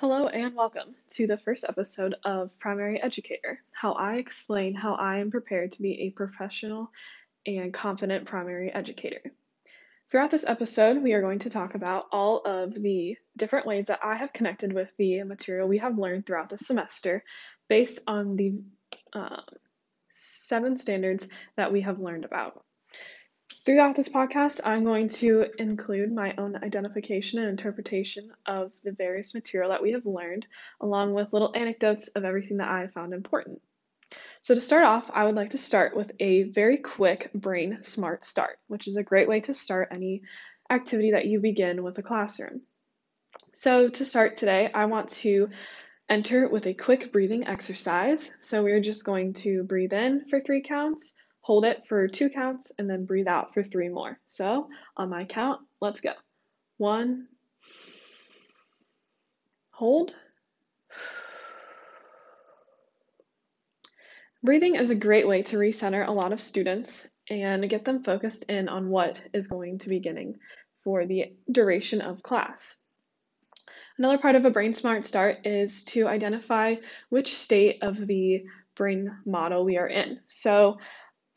Hello and welcome to the first episode of Primary Educator How I Explain How I Am Prepared to Be a Professional and Confident Primary Educator. Throughout this episode, we are going to talk about all of the different ways that I have connected with the material we have learned throughout the semester based on the uh, seven standards that we have learned about. Throughout this podcast, I'm going to include my own identification and interpretation of the various material that we have learned, along with little anecdotes of everything that I found important. So, to start off, I would like to start with a very quick brain smart start, which is a great way to start any activity that you begin with a classroom. So, to start today, I want to enter with a quick breathing exercise. So, we're just going to breathe in for three counts hold it for two counts, and then breathe out for three more. So on my count, let's go. One, hold. Breathing is a great way to recenter a lot of students and get them focused in on what is going to be beginning for the duration of class. Another part of a Brain Smart Start is to identify which state of the brain model we are in. So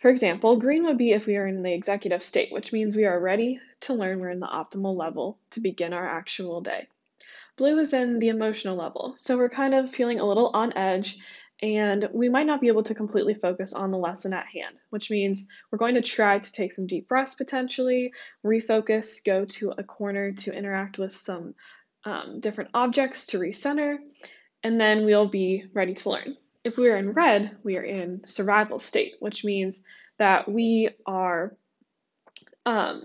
for example, green would be if we are in the executive state, which means we are ready to learn we're in the optimal level to begin our actual day. Blue is in the emotional level, so we're kind of feeling a little on edge and we might not be able to completely focus on the lesson at hand, which means we're going to try to take some deep breaths potentially, refocus, go to a corner to interact with some um, different objects to recenter, and then we'll be ready to learn. If we are in red, we are in survival state, which means that we are um,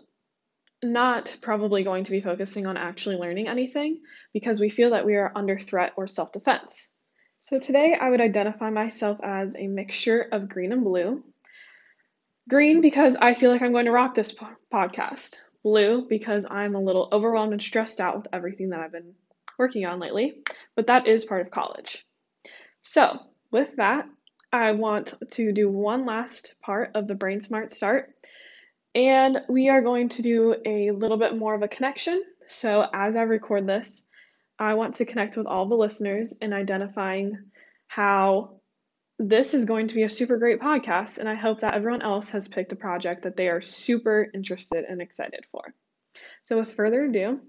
not probably going to be focusing on actually learning anything because we feel that we are under threat or self defense. So today I would identify myself as a mixture of green and blue. Green because I feel like I'm going to rock this po- podcast. Blue because I'm a little overwhelmed and stressed out with everything that I've been working on lately, but that is part of college. So, with that, I want to do one last part of the Brain Smart Start. And we are going to do a little bit more of a connection. So, as I record this, I want to connect with all the listeners in identifying how this is going to be a super great podcast. And I hope that everyone else has picked a project that they are super interested and excited for. So, with further ado,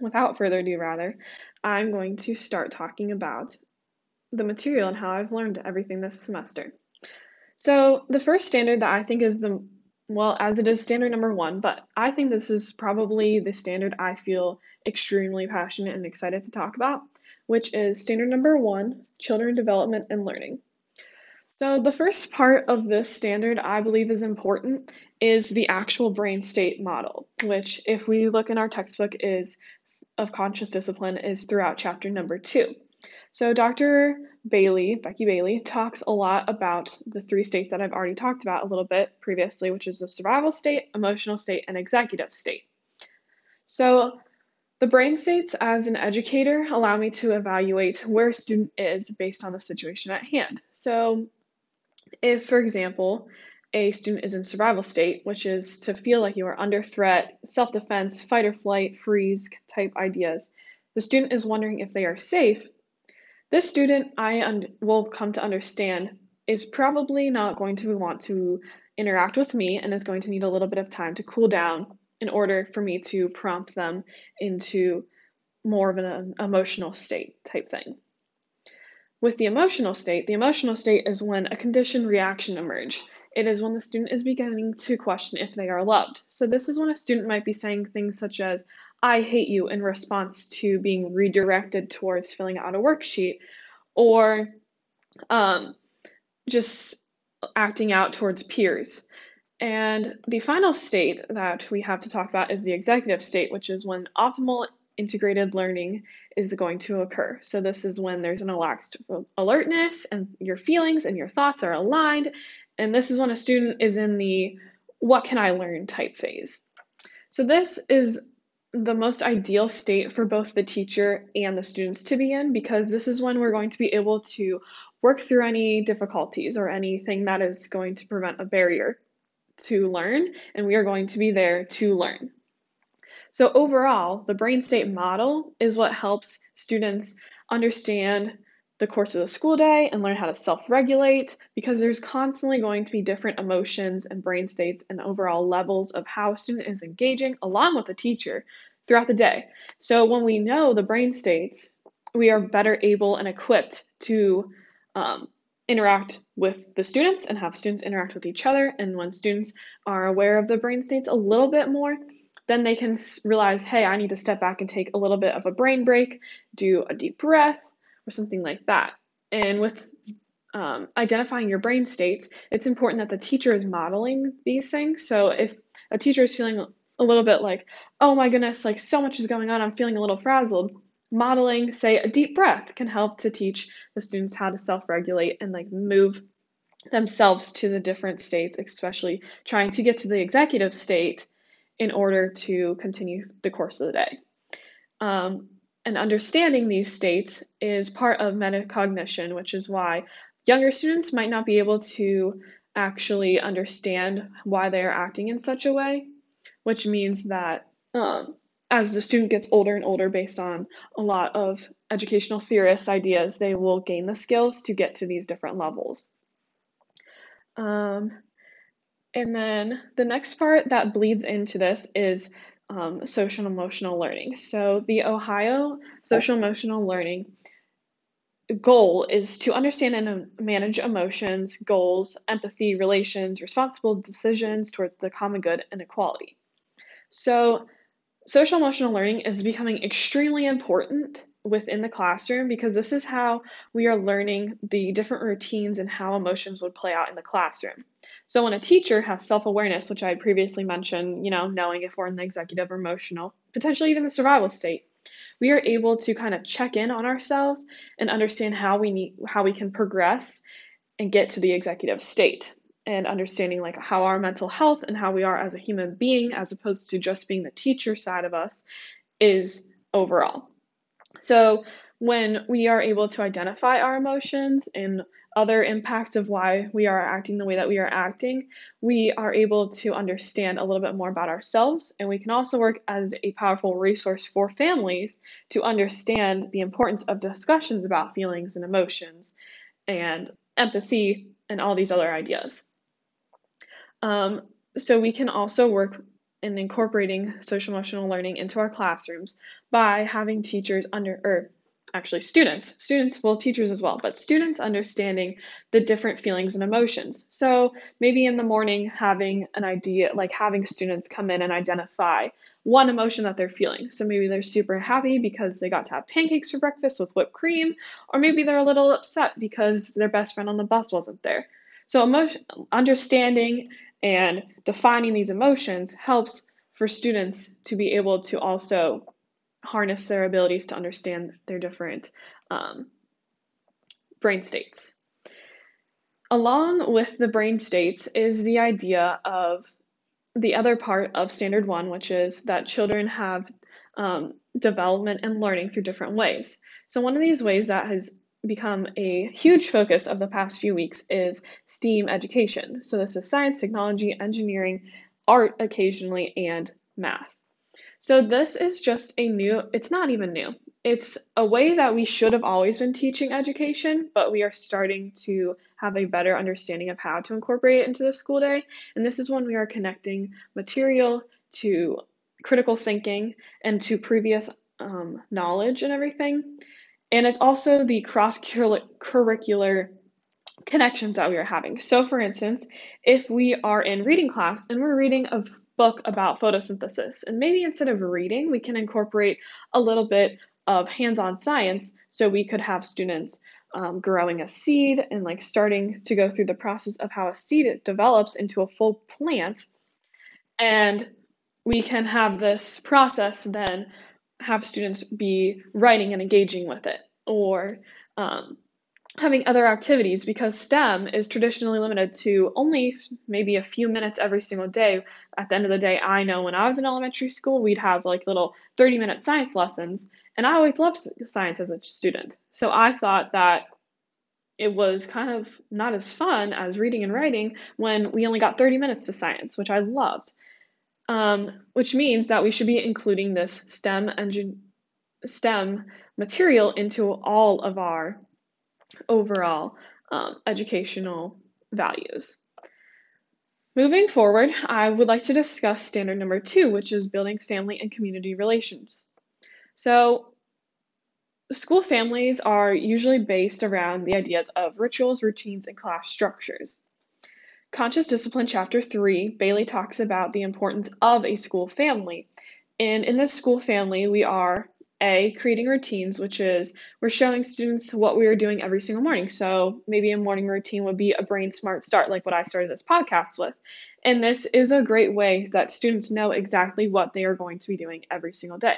without further ado, rather, I'm going to start talking about the material and how I've learned everything this semester. So, the first standard that I think is the well, as it is standard number one, but I think this is probably the standard I feel extremely passionate and excited to talk about, which is standard number one children development and learning. So, the first part of this standard I believe is important is the actual brain state model, which, if we look in our textbook, is of conscious discipline, is throughout chapter number two. So, Dr. Bailey, Becky Bailey, talks a lot about the three states that I've already talked about a little bit previously, which is the survival state, emotional state, and executive state. So, the brain states as an educator allow me to evaluate where a student is based on the situation at hand. So, if, for example, a student is in survival state, which is to feel like you are under threat, self defense, fight or flight, freeze type ideas, the student is wondering if they are safe this student, I will come to understand, is probably not going to want to interact with me and is going to need a little bit of time to cool down in order for me to prompt them into more of an emotional state type thing. With the emotional state, the emotional state is when a conditioned reaction emerge. It is when the student is beginning to question if they are loved. So this is when a student might be saying things such as, I hate you in response to being redirected towards filling out a worksheet or um, just acting out towards peers. And the final state that we have to talk about is the executive state, which is when optimal integrated learning is going to occur. So, this is when there's an relaxed alertness and your feelings and your thoughts are aligned. And this is when a student is in the what can I learn type phase. So, this is the most ideal state for both the teacher and the students to be in because this is when we're going to be able to work through any difficulties or anything that is going to prevent a barrier to learn, and we are going to be there to learn. So, overall, the brain state model is what helps students understand the course of the school day and learn how to self regulate because there's constantly going to be different emotions and brain states and overall levels of how a student is engaging along with the teacher throughout the day. So when we know the brain states, we are better able and equipped to um, interact with the students and have students interact with each other. And when students are aware of the brain states a little bit more, then they can realize, hey, I need to step back and take a little bit of a brain break, do a deep breath, or something like that. And with um, identifying your brain states, it's important that the teacher is modeling these things. So if a teacher is feeling a little bit like, oh my goodness, like so much is going on, I'm feeling a little frazzled, modeling, say, a deep breath can help to teach the students how to self regulate and like move themselves to the different states, especially trying to get to the executive state in order to continue the course of the day. Um, and understanding these states is part of metacognition, which is why younger students might not be able to actually understand why they are acting in such a way, which means that um, as the student gets older and older, based on a lot of educational theorists' ideas, they will gain the skills to get to these different levels. Um, and then the next part that bleeds into this is um, social emotional learning. So, the Ohio social emotional learning goal is to understand and manage emotions, goals, empathy, relations, responsible decisions towards the common good, and equality. So, social emotional learning is becoming extremely important within the classroom because this is how we are learning the different routines and how emotions would play out in the classroom. So when a teacher has self-awareness, which I had previously mentioned, you know, knowing if we're in the executive or emotional, potentially even the survival state, we are able to kind of check in on ourselves and understand how we need how we can progress and get to the executive state and understanding like how our mental health and how we are as a human being as opposed to just being the teacher side of us is overall. So when we are able to identify our emotions and other impacts of why we are acting the way that we are acting, we are able to understand a little bit more about ourselves. And we can also work as a powerful resource for families to understand the importance of discussions about feelings and emotions and empathy and all these other ideas. Um, so we can also work in incorporating social emotional learning into our classrooms by having teachers under or actually students students well teachers as well but students understanding the different feelings and emotions. So maybe in the morning having an idea like having students come in and identify one emotion that they're feeling. So maybe they're super happy because they got to have pancakes for breakfast with whipped cream or maybe they're a little upset because their best friend on the bus wasn't there. So emotion understanding and defining these emotions helps for students to be able to also harness their abilities to understand their different um, brain states. Along with the brain states is the idea of the other part of Standard 1, which is that children have um, development and learning through different ways. So, one of these ways that has become a huge focus of the past few weeks is STEAM education. So, this is science, technology, engineering, art occasionally, and math. So this is just a new, it's not even new. It's a way that we should have always been teaching education, but we are starting to have a better understanding of how to incorporate it into the school day. And this is when we are connecting material to critical thinking and to previous um, knowledge and everything. And it's also the cross curricular connections that we are having. So, for instance, if we are in reading class and we're reading a book about photosynthesis. And maybe instead of reading, we can incorporate a little bit of hands on science so we could have students um, growing a seed and like starting to go through the process of how a seed develops into a full plant. And we can have this process then have students be writing and engaging with it or um, having other activities because STEM is traditionally limited to only maybe a few minutes every single day. At the end of the day, I know when I was in elementary school, we'd have like little 30 minute science lessons, and I always loved science as a student. So I thought that it was kind of not as fun as reading and writing when we only got 30 minutes to science, which I loved. Um, which means that we should be including this STEM engine STEM material into all of our overall um, educational values. Moving forward, I would like to discuss standard number two, which is building family and community relations. So, school families are usually based around the ideas of rituals, routines, and class structures. Conscious Discipline Chapter 3, Bailey talks about the importance of a school family. And in this school family, we are a, creating routines, which is we're showing students what we are doing every single morning. So maybe a morning routine would be a brain smart start, like what I started this podcast with. And this is a great way that students know exactly what they are going to be doing every single day.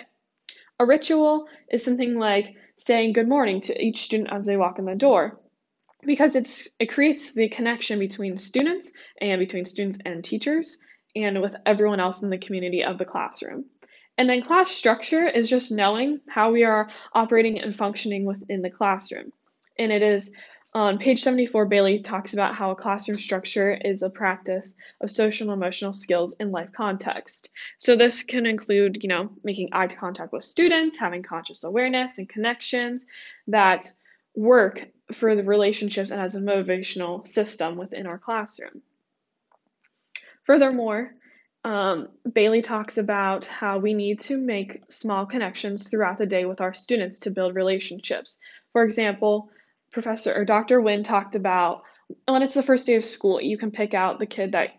A ritual is something like saying good morning to each student as they walk in the door because it's it creates the connection between students and between students and teachers and with everyone else in the community of the classroom. And then class structure is just knowing how we are operating and functioning within the classroom. And it is on page 74, Bailey talks about how a classroom structure is a practice of social and emotional skills in life context. So this can include, you know, making eye contact with students, having conscious awareness and connections that work for the relationships and as a motivational system within our classroom. Furthermore, um, Bailey talks about how we need to make small connections throughout the day with our students to build relationships. For example, Professor or Dr. Wynn talked about when it's the first day of school, you can pick out the kid that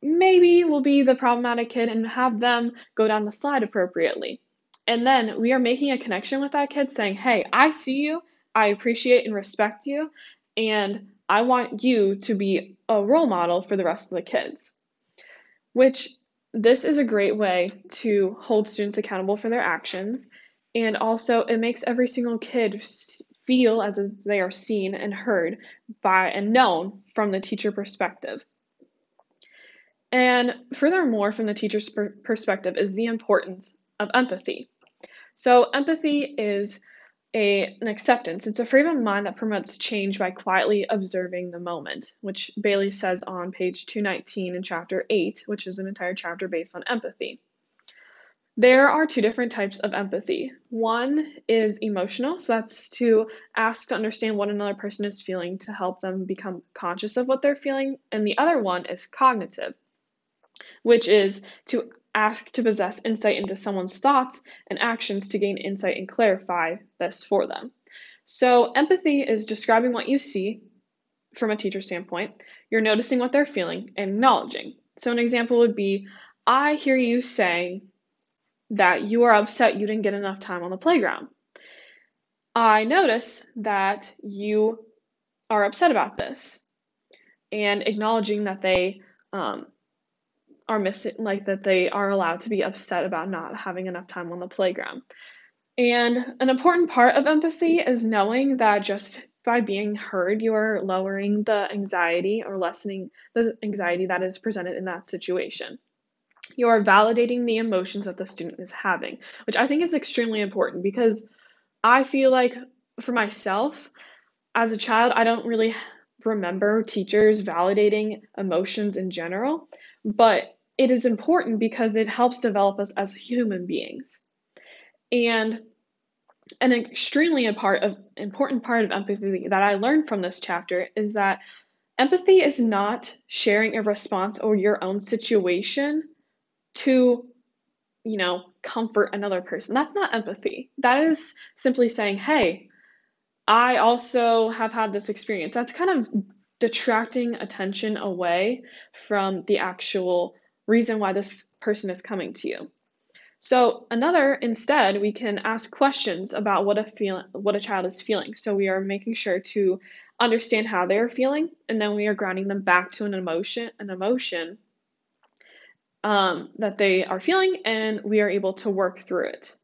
maybe will be the problematic kid and have them go down the slide appropriately. And then we are making a connection with that kid saying, Hey, I see you, I appreciate and respect you, and I want you to be a role model for the rest of the kids. Which this is a great way to hold students accountable for their actions, and also it makes every single kid feel as if they are seen and heard by and known from the teacher perspective. And furthermore, from the teacher's per- perspective, is the importance of empathy. So, empathy is a, an acceptance. It's a frame of mind that promotes change by quietly observing the moment, which Bailey says on page 219 in chapter 8, which is an entire chapter based on empathy. There are two different types of empathy. One is emotional, so that's to ask to understand what another person is feeling to help them become conscious of what they're feeling. And the other one is cognitive, which is to ask to possess insight into someone's thoughts and actions to gain insight and clarify this for them. So, empathy is describing what you see from a teacher standpoint. You're noticing what they're feeling and acknowledging. So, an example would be I hear you saying that you are upset you didn't get enough time on the playground. I notice that you are upset about this and acknowledging that they um, are missing, like that they are allowed to be upset about not having enough time on the playground. And an important part of empathy is knowing that just by being heard, you are lowering the anxiety or lessening the anxiety that is presented in that situation. You are validating the emotions that the student is having, which I think is extremely important because I feel like for myself, as a child, I don't really remember teachers validating emotions in general, but it is important because it helps develop us as human beings. And an extremely of, important part of empathy that I learned from this chapter is that empathy is not sharing a response or your own situation to, you know, comfort another person. That's not empathy. That is simply saying, hey, I also have had this experience. That's kind of detracting attention away from the actual reason why this person is coming to you. So another instead we can ask questions about what a feel what a child is feeling. So we are making sure to understand how they are feeling and then we are grounding them back to an emotion an emotion um, that they are feeling and we are able to work through it.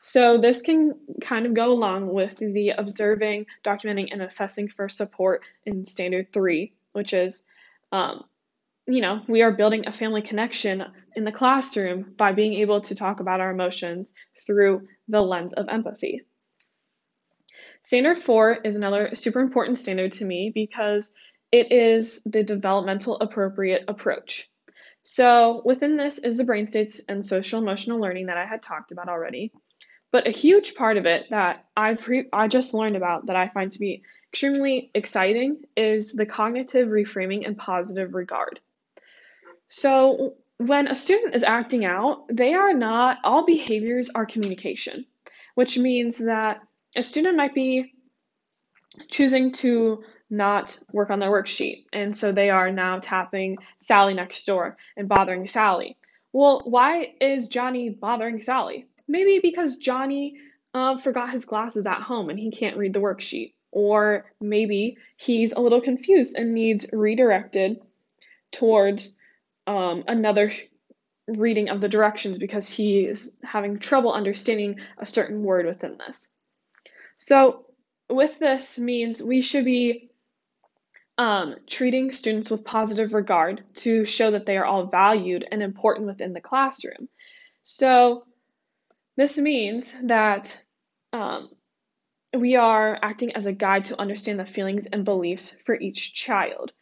So this can kind of go along with the observing, documenting, and assessing for support in standard three, which is um, you know, we are building a family connection in the classroom by being able to talk about our emotions through the lens of empathy. Standard four is another super important standard to me because it is the developmental appropriate approach. So, within this is the brain states and social emotional learning that I had talked about already. But a huge part of it that I pre- I just learned about that I find to be extremely exciting is the cognitive reframing and positive regard. So when a student is acting out, they are not all behaviors are communication, which means that a student might be choosing to not work on their worksheet. And so they are now tapping Sally next door and bothering Sally. Well, why is Johnny bothering Sally? Maybe because Johnny uh, forgot his glasses at home and he can't read the worksheet. Or maybe he's a little confused and needs redirected towards um, another reading of the directions because he is having trouble understanding a certain word within this. So, with this means we should be um, treating students with positive regard to show that they are all valued and important within the classroom. So, this means that um, we are acting as a guide to understand the feelings and beliefs for each child,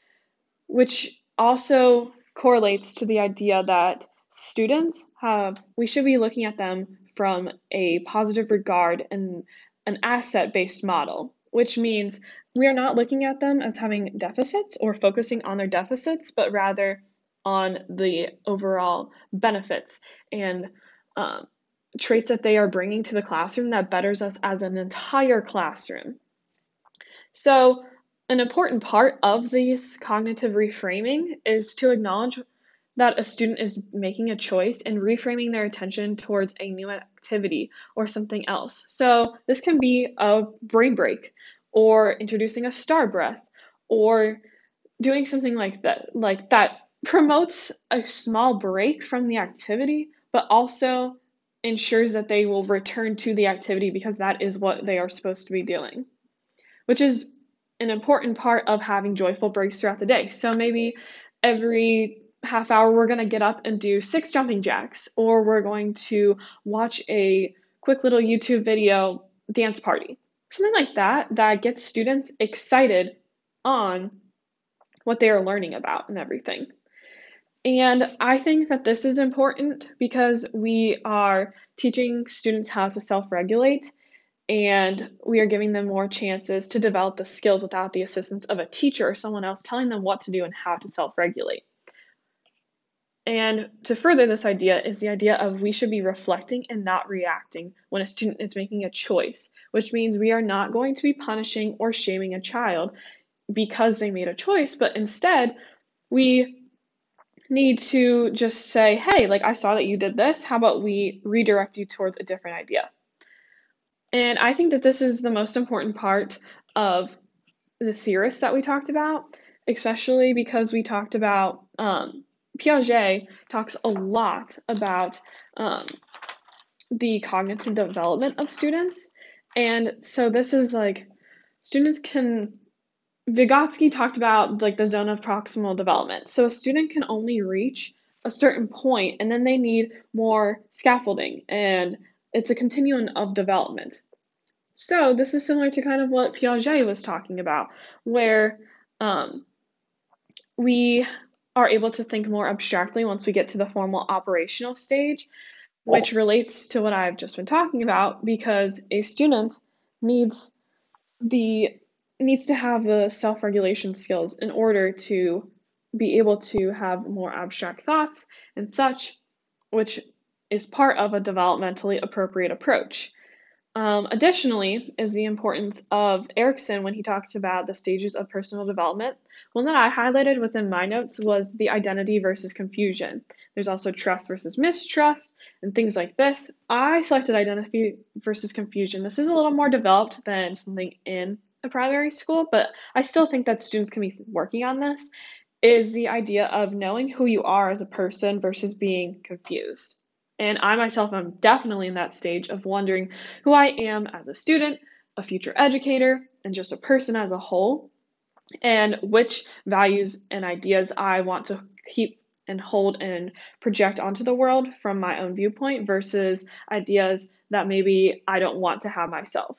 which also correlates to the idea that students have, we should be looking at them from a positive regard and an asset based model, which means we are not looking at them as having deficits or focusing on their deficits, but rather on the overall benefits and um, traits that they are bringing to the classroom that betters us as an entire classroom. So, an important part of this cognitive reframing is to acknowledge that a student is making a choice and reframing their attention towards a new activity or something else. So, this can be a brain break or introducing a star breath or doing something like that like that promotes a small break from the activity but also ensures that they will return to the activity because that is what they are supposed to be doing which is an important part of having joyful breaks throughout the day so maybe every half hour we're going to get up and do six jumping jacks or we're going to watch a quick little YouTube video dance party something like that that gets students excited on what they are learning about and everything. And I think that this is important because we are teaching students how to self regulate and we are giving them more chances to develop the skills without the assistance of a teacher or someone else telling them what to do and how to self regulate. And to further this idea is the idea of we should be reflecting and not reacting when a student is making a choice, which means we are not going to be punishing or shaming a child because they made a choice, but instead we need to just say, hey, like I saw that you did this. How about we redirect you towards a different idea? And I think that this is the most important part of the theorists that we talked about, especially because we talked about um, Piaget talks a lot about um, the cognitive development of students. And so this is like students can Vygotsky talked about like the zone of proximal development. So a student can only reach a certain point and then they need more scaffolding and it's a continuum of development. So this is similar to kind of what Piaget was talking about, where um, we are able to think more abstractly once we get to the formal operational stage, which relates to what I've just been talking about because a student needs the needs to have the self-regulation skills in order to be able to have more abstract thoughts and such, which is part of a developmentally appropriate approach. Um, additionally, is the importance of Erikson when he talks about the stages of personal development. One that I highlighted within my notes was the identity versus confusion. There's also trust versus mistrust and things like this. I selected identity versus confusion. This is a little more developed than something in a primary school, but I still think that students can be working on this. Is the idea of knowing who you are as a person versus being confused. And I myself am definitely in that stage of wondering who I am as a student, a future educator, and just a person as a whole, and which values and ideas I want to keep and hold and project onto the world from my own viewpoint versus ideas that maybe I don't want to have myself.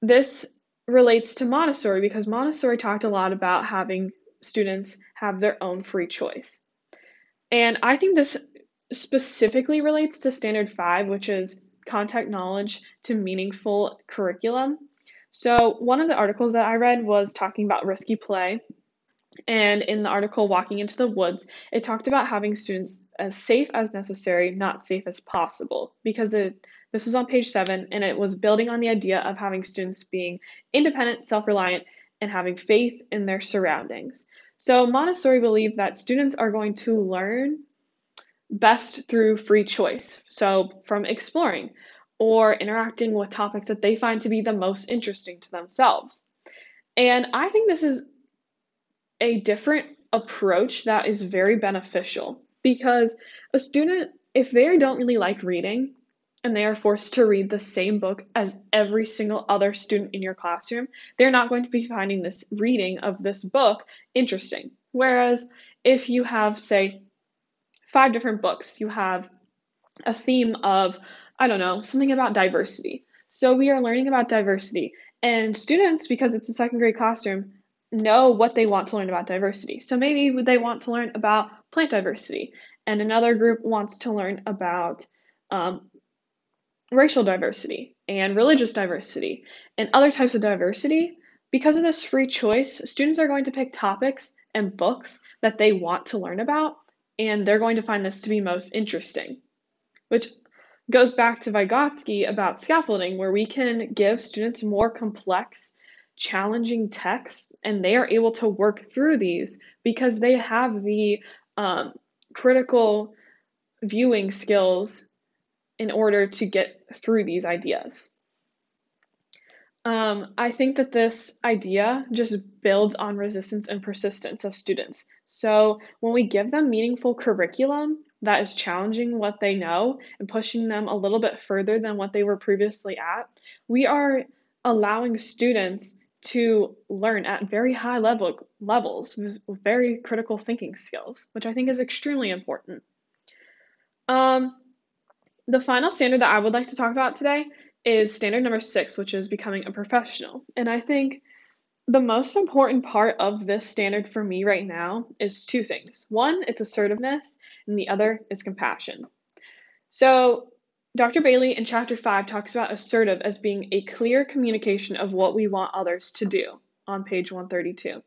This relates to Montessori because Montessori talked a lot about having students have their own free choice. And I think this specifically relates to Standard 5, which is content knowledge to meaningful curriculum. So, one of the articles that I read was talking about risky play. And in the article, Walking into the Woods, it talked about having students as safe as necessary, not safe as possible, because it this is on page seven, and it was building on the idea of having students being independent, self reliant, and having faith in their surroundings. So, Montessori believed that students are going to learn best through free choice. So, from exploring or interacting with topics that they find to be the most interesting to themselves. And I think this is a different approach that is very beneficial because a student, if they don't really like reading, and they are forced to read the same book as every single other student in your classroom, they're not going to be finding this reading of this book interesting. Whereas if you have, say, five different books, you have a theme of, I don't know, something about diversity. So we are learning about diversity. And students, because it's a second grade classroom, know what they want to learn about diversity. So maybe they want to learn about plant diversity, and another group wants to learn about um, racial diversity and religious diversity and other types of diversity, because of this free choice, students are going to pick topics and books that they want to learn about, and they're going to find this to be most interesting. Which goes back to Vygotsky about scaffolding, where we can give students more complex, challenging texts, and they are able to work through these because they have the um, critical viewing skills in order to get through these ideas. Um, I think that this idea just builds on resistance and persistence of students. So when we give them meaningful curriculum that is challenging what they know and pushing them a little bit further than what they were previously at, we are allowing students to learn at very high level levels with very critical thinking skills, which I think is extremely important. Um, the final standard that I would like to talk about today is standard number six, which is becoming a professional. And I think the most important part of this standard for me right now is two things. One, it's assertiveness, and the other is compassion. So, Dr. Bailey in chapter 5 talks about assertive as being a clear communication of what we want others to do on page 132.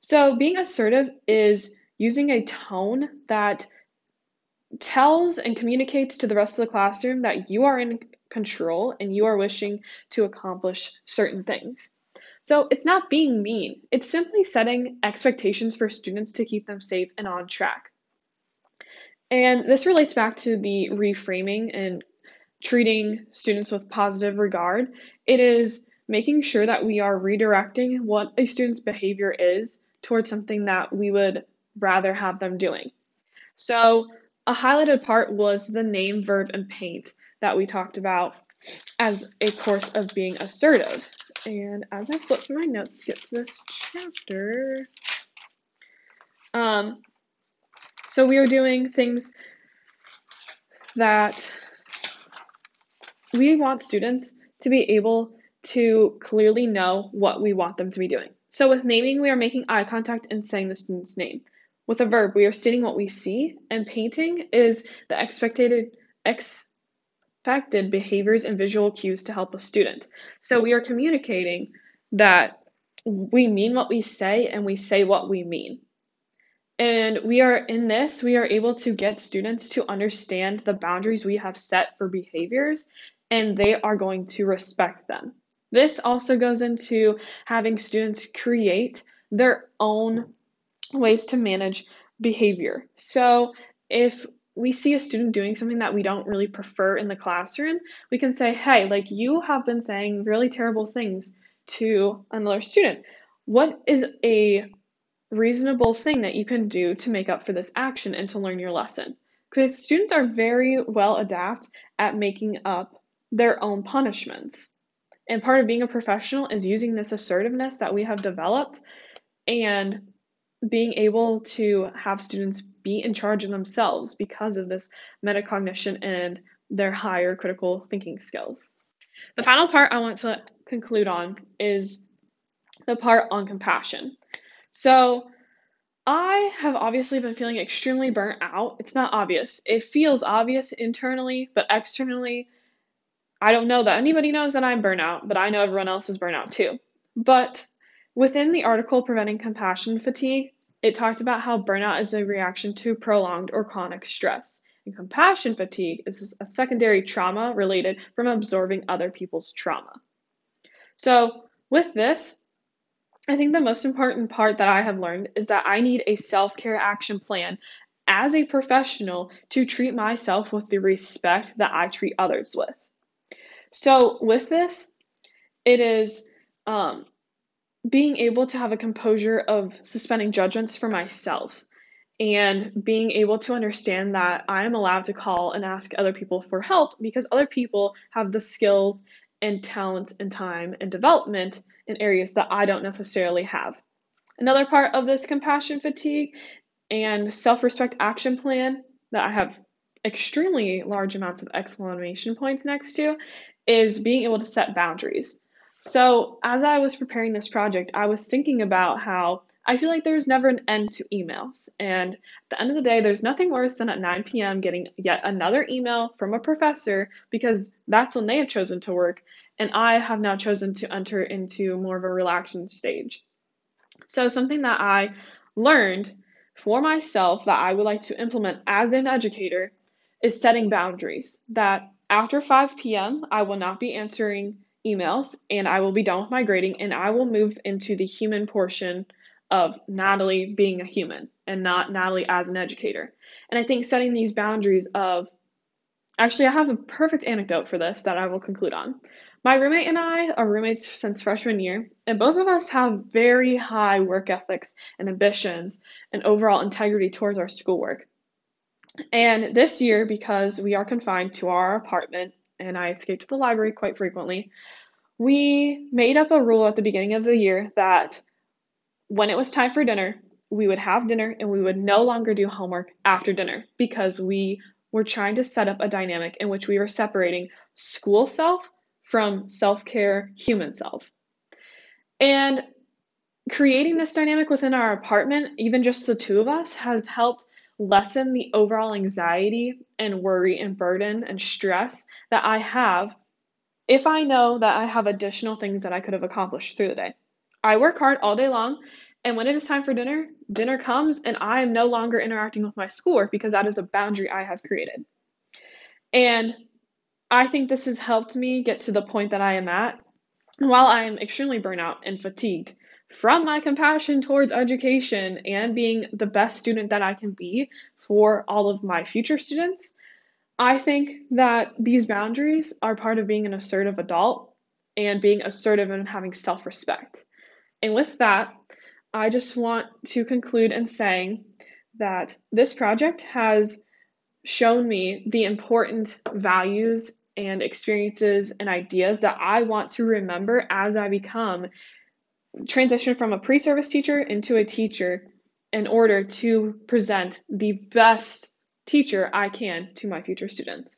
So, being assertive is using a tone that tells and communicates to the rest of the classroom that you are in control and you are wishing to accomplish certain things. So it's not being mean, it's simply setting expectations for students to keep them safe and on track. And this relates back to the reframing and treating students with positive regard. It is making sure that we are redirecting what a student's behavior is towards something that we would rather have them doing. So, a highlighted part was the name, verb, and paint that we talked about as a course of being assertive. And as I flip through my notes to get to this chapter, um, so we are doing things that we want students to be able to clearly know what we want them to be doing. So with naming, we are making eye contact and saying the student's name. With a verb, we are stating what we see, and painting is the expected expected behaviors and visual cues to help a student. So we are communicating that we mean what we say and we say what we mean. And we are in this, we are able to get students to understand the boundaries we have set for behaviors, and they are going to respect them. This also goes into having students create their own ways to manage behavior. So if we see a student doing something that we don't really prefer in the classroom, we can say, hey, like you have been saying really terrible things to another student. What is a reasonable thing that you can do to make up for this action and to learn your lesson? Because students are very well adept at making up their own punishments. And part of being a professional is using this assertiveness that we have developed and being able to have students be in charge of themselves because of this metacognition and their higher critical thinking skills. The final part I want to conclude on is the part on compassion. So, I have obviously been feeling extremely burnt out. It's not obvious. It feels obvious internally, but externally, I don't know that anybody knows that I'm burnout, but I know everyone else is burnout too. But within the article Preventing Compassion Fatigue, it talked about how burnout is a reaction to prolonged or chronic stress. And compassion fatigue is a secondary trauma related from absorbing other people's trauma. So, with this, I think the most important part that I have learned is that I need a self care action plan as a professional to treat myself with the respect that I treat others with. So, with this, it is um, being able to have a composure of suspending judgments for myself and being able to understand that I am allowed to call and ask other people for help because other people have the skills and talents and time and development in areas that I don't necessarily have. Another part of this compassion fatigue and self respect action plan that I have extremely large amounts of exclamation points next to is being able to set boundaries. So, as I was preparing this project, I was thinking about how I feel like there's never an end to emails. And at the end of the day, there's nothing worse than at 9 p.m. getting yet another email from a professor because that's when they have chosen to work. And I have now chosen to enter into more of a relaxing stage. So, something that I learned for myself that I would like to implement as an educator is setting boundaries. That after 5 p.m., I will not be answering emails and I will be done with my grading and I will move into the human portion of Natalie being a human and not Natalie as an educator. And I think setting these boundaries of actually, I have a perfect anecdote for this that I will conclude on. My roommate and I are roommates since freshman year, and both of us have very high work ethics and ambitions and overall integrity towards our schoolwork. And this year, because we are confined to our apartment and I escape to the library quite frequently, we made up a rule at the beginning of the year that when it was time for dinner, we would have dinner and we would no longer do homework after dinner because we were trying to set up a dynamic in which we were separating school self from self care human self. And creating this dynamic within our apartment, even just the two of us, has helped lessen the overall anxiety and worry and burden and stress that I have if I know that I have additional things that I could have accomplished through the day. I work hard all day long, and when it is time for dinner, dinner comes and I am no longer interacting with my schoolwork because that is a boundary I have created. And I think this has helped me get to the point that I am at. While I am extremely burnout and fatigued, from my compassion towards education and being the best student that I can be for all of my future students, I think that these boundaries are part of being an assertive adult and being assertive and having self respect. And with that, I just want to conclude in saying that this project has shown me the important values and experiences and ideas that I want to remember as I become transition from a pre service teacher into a teacher in order to present the best teacher I can to my future students.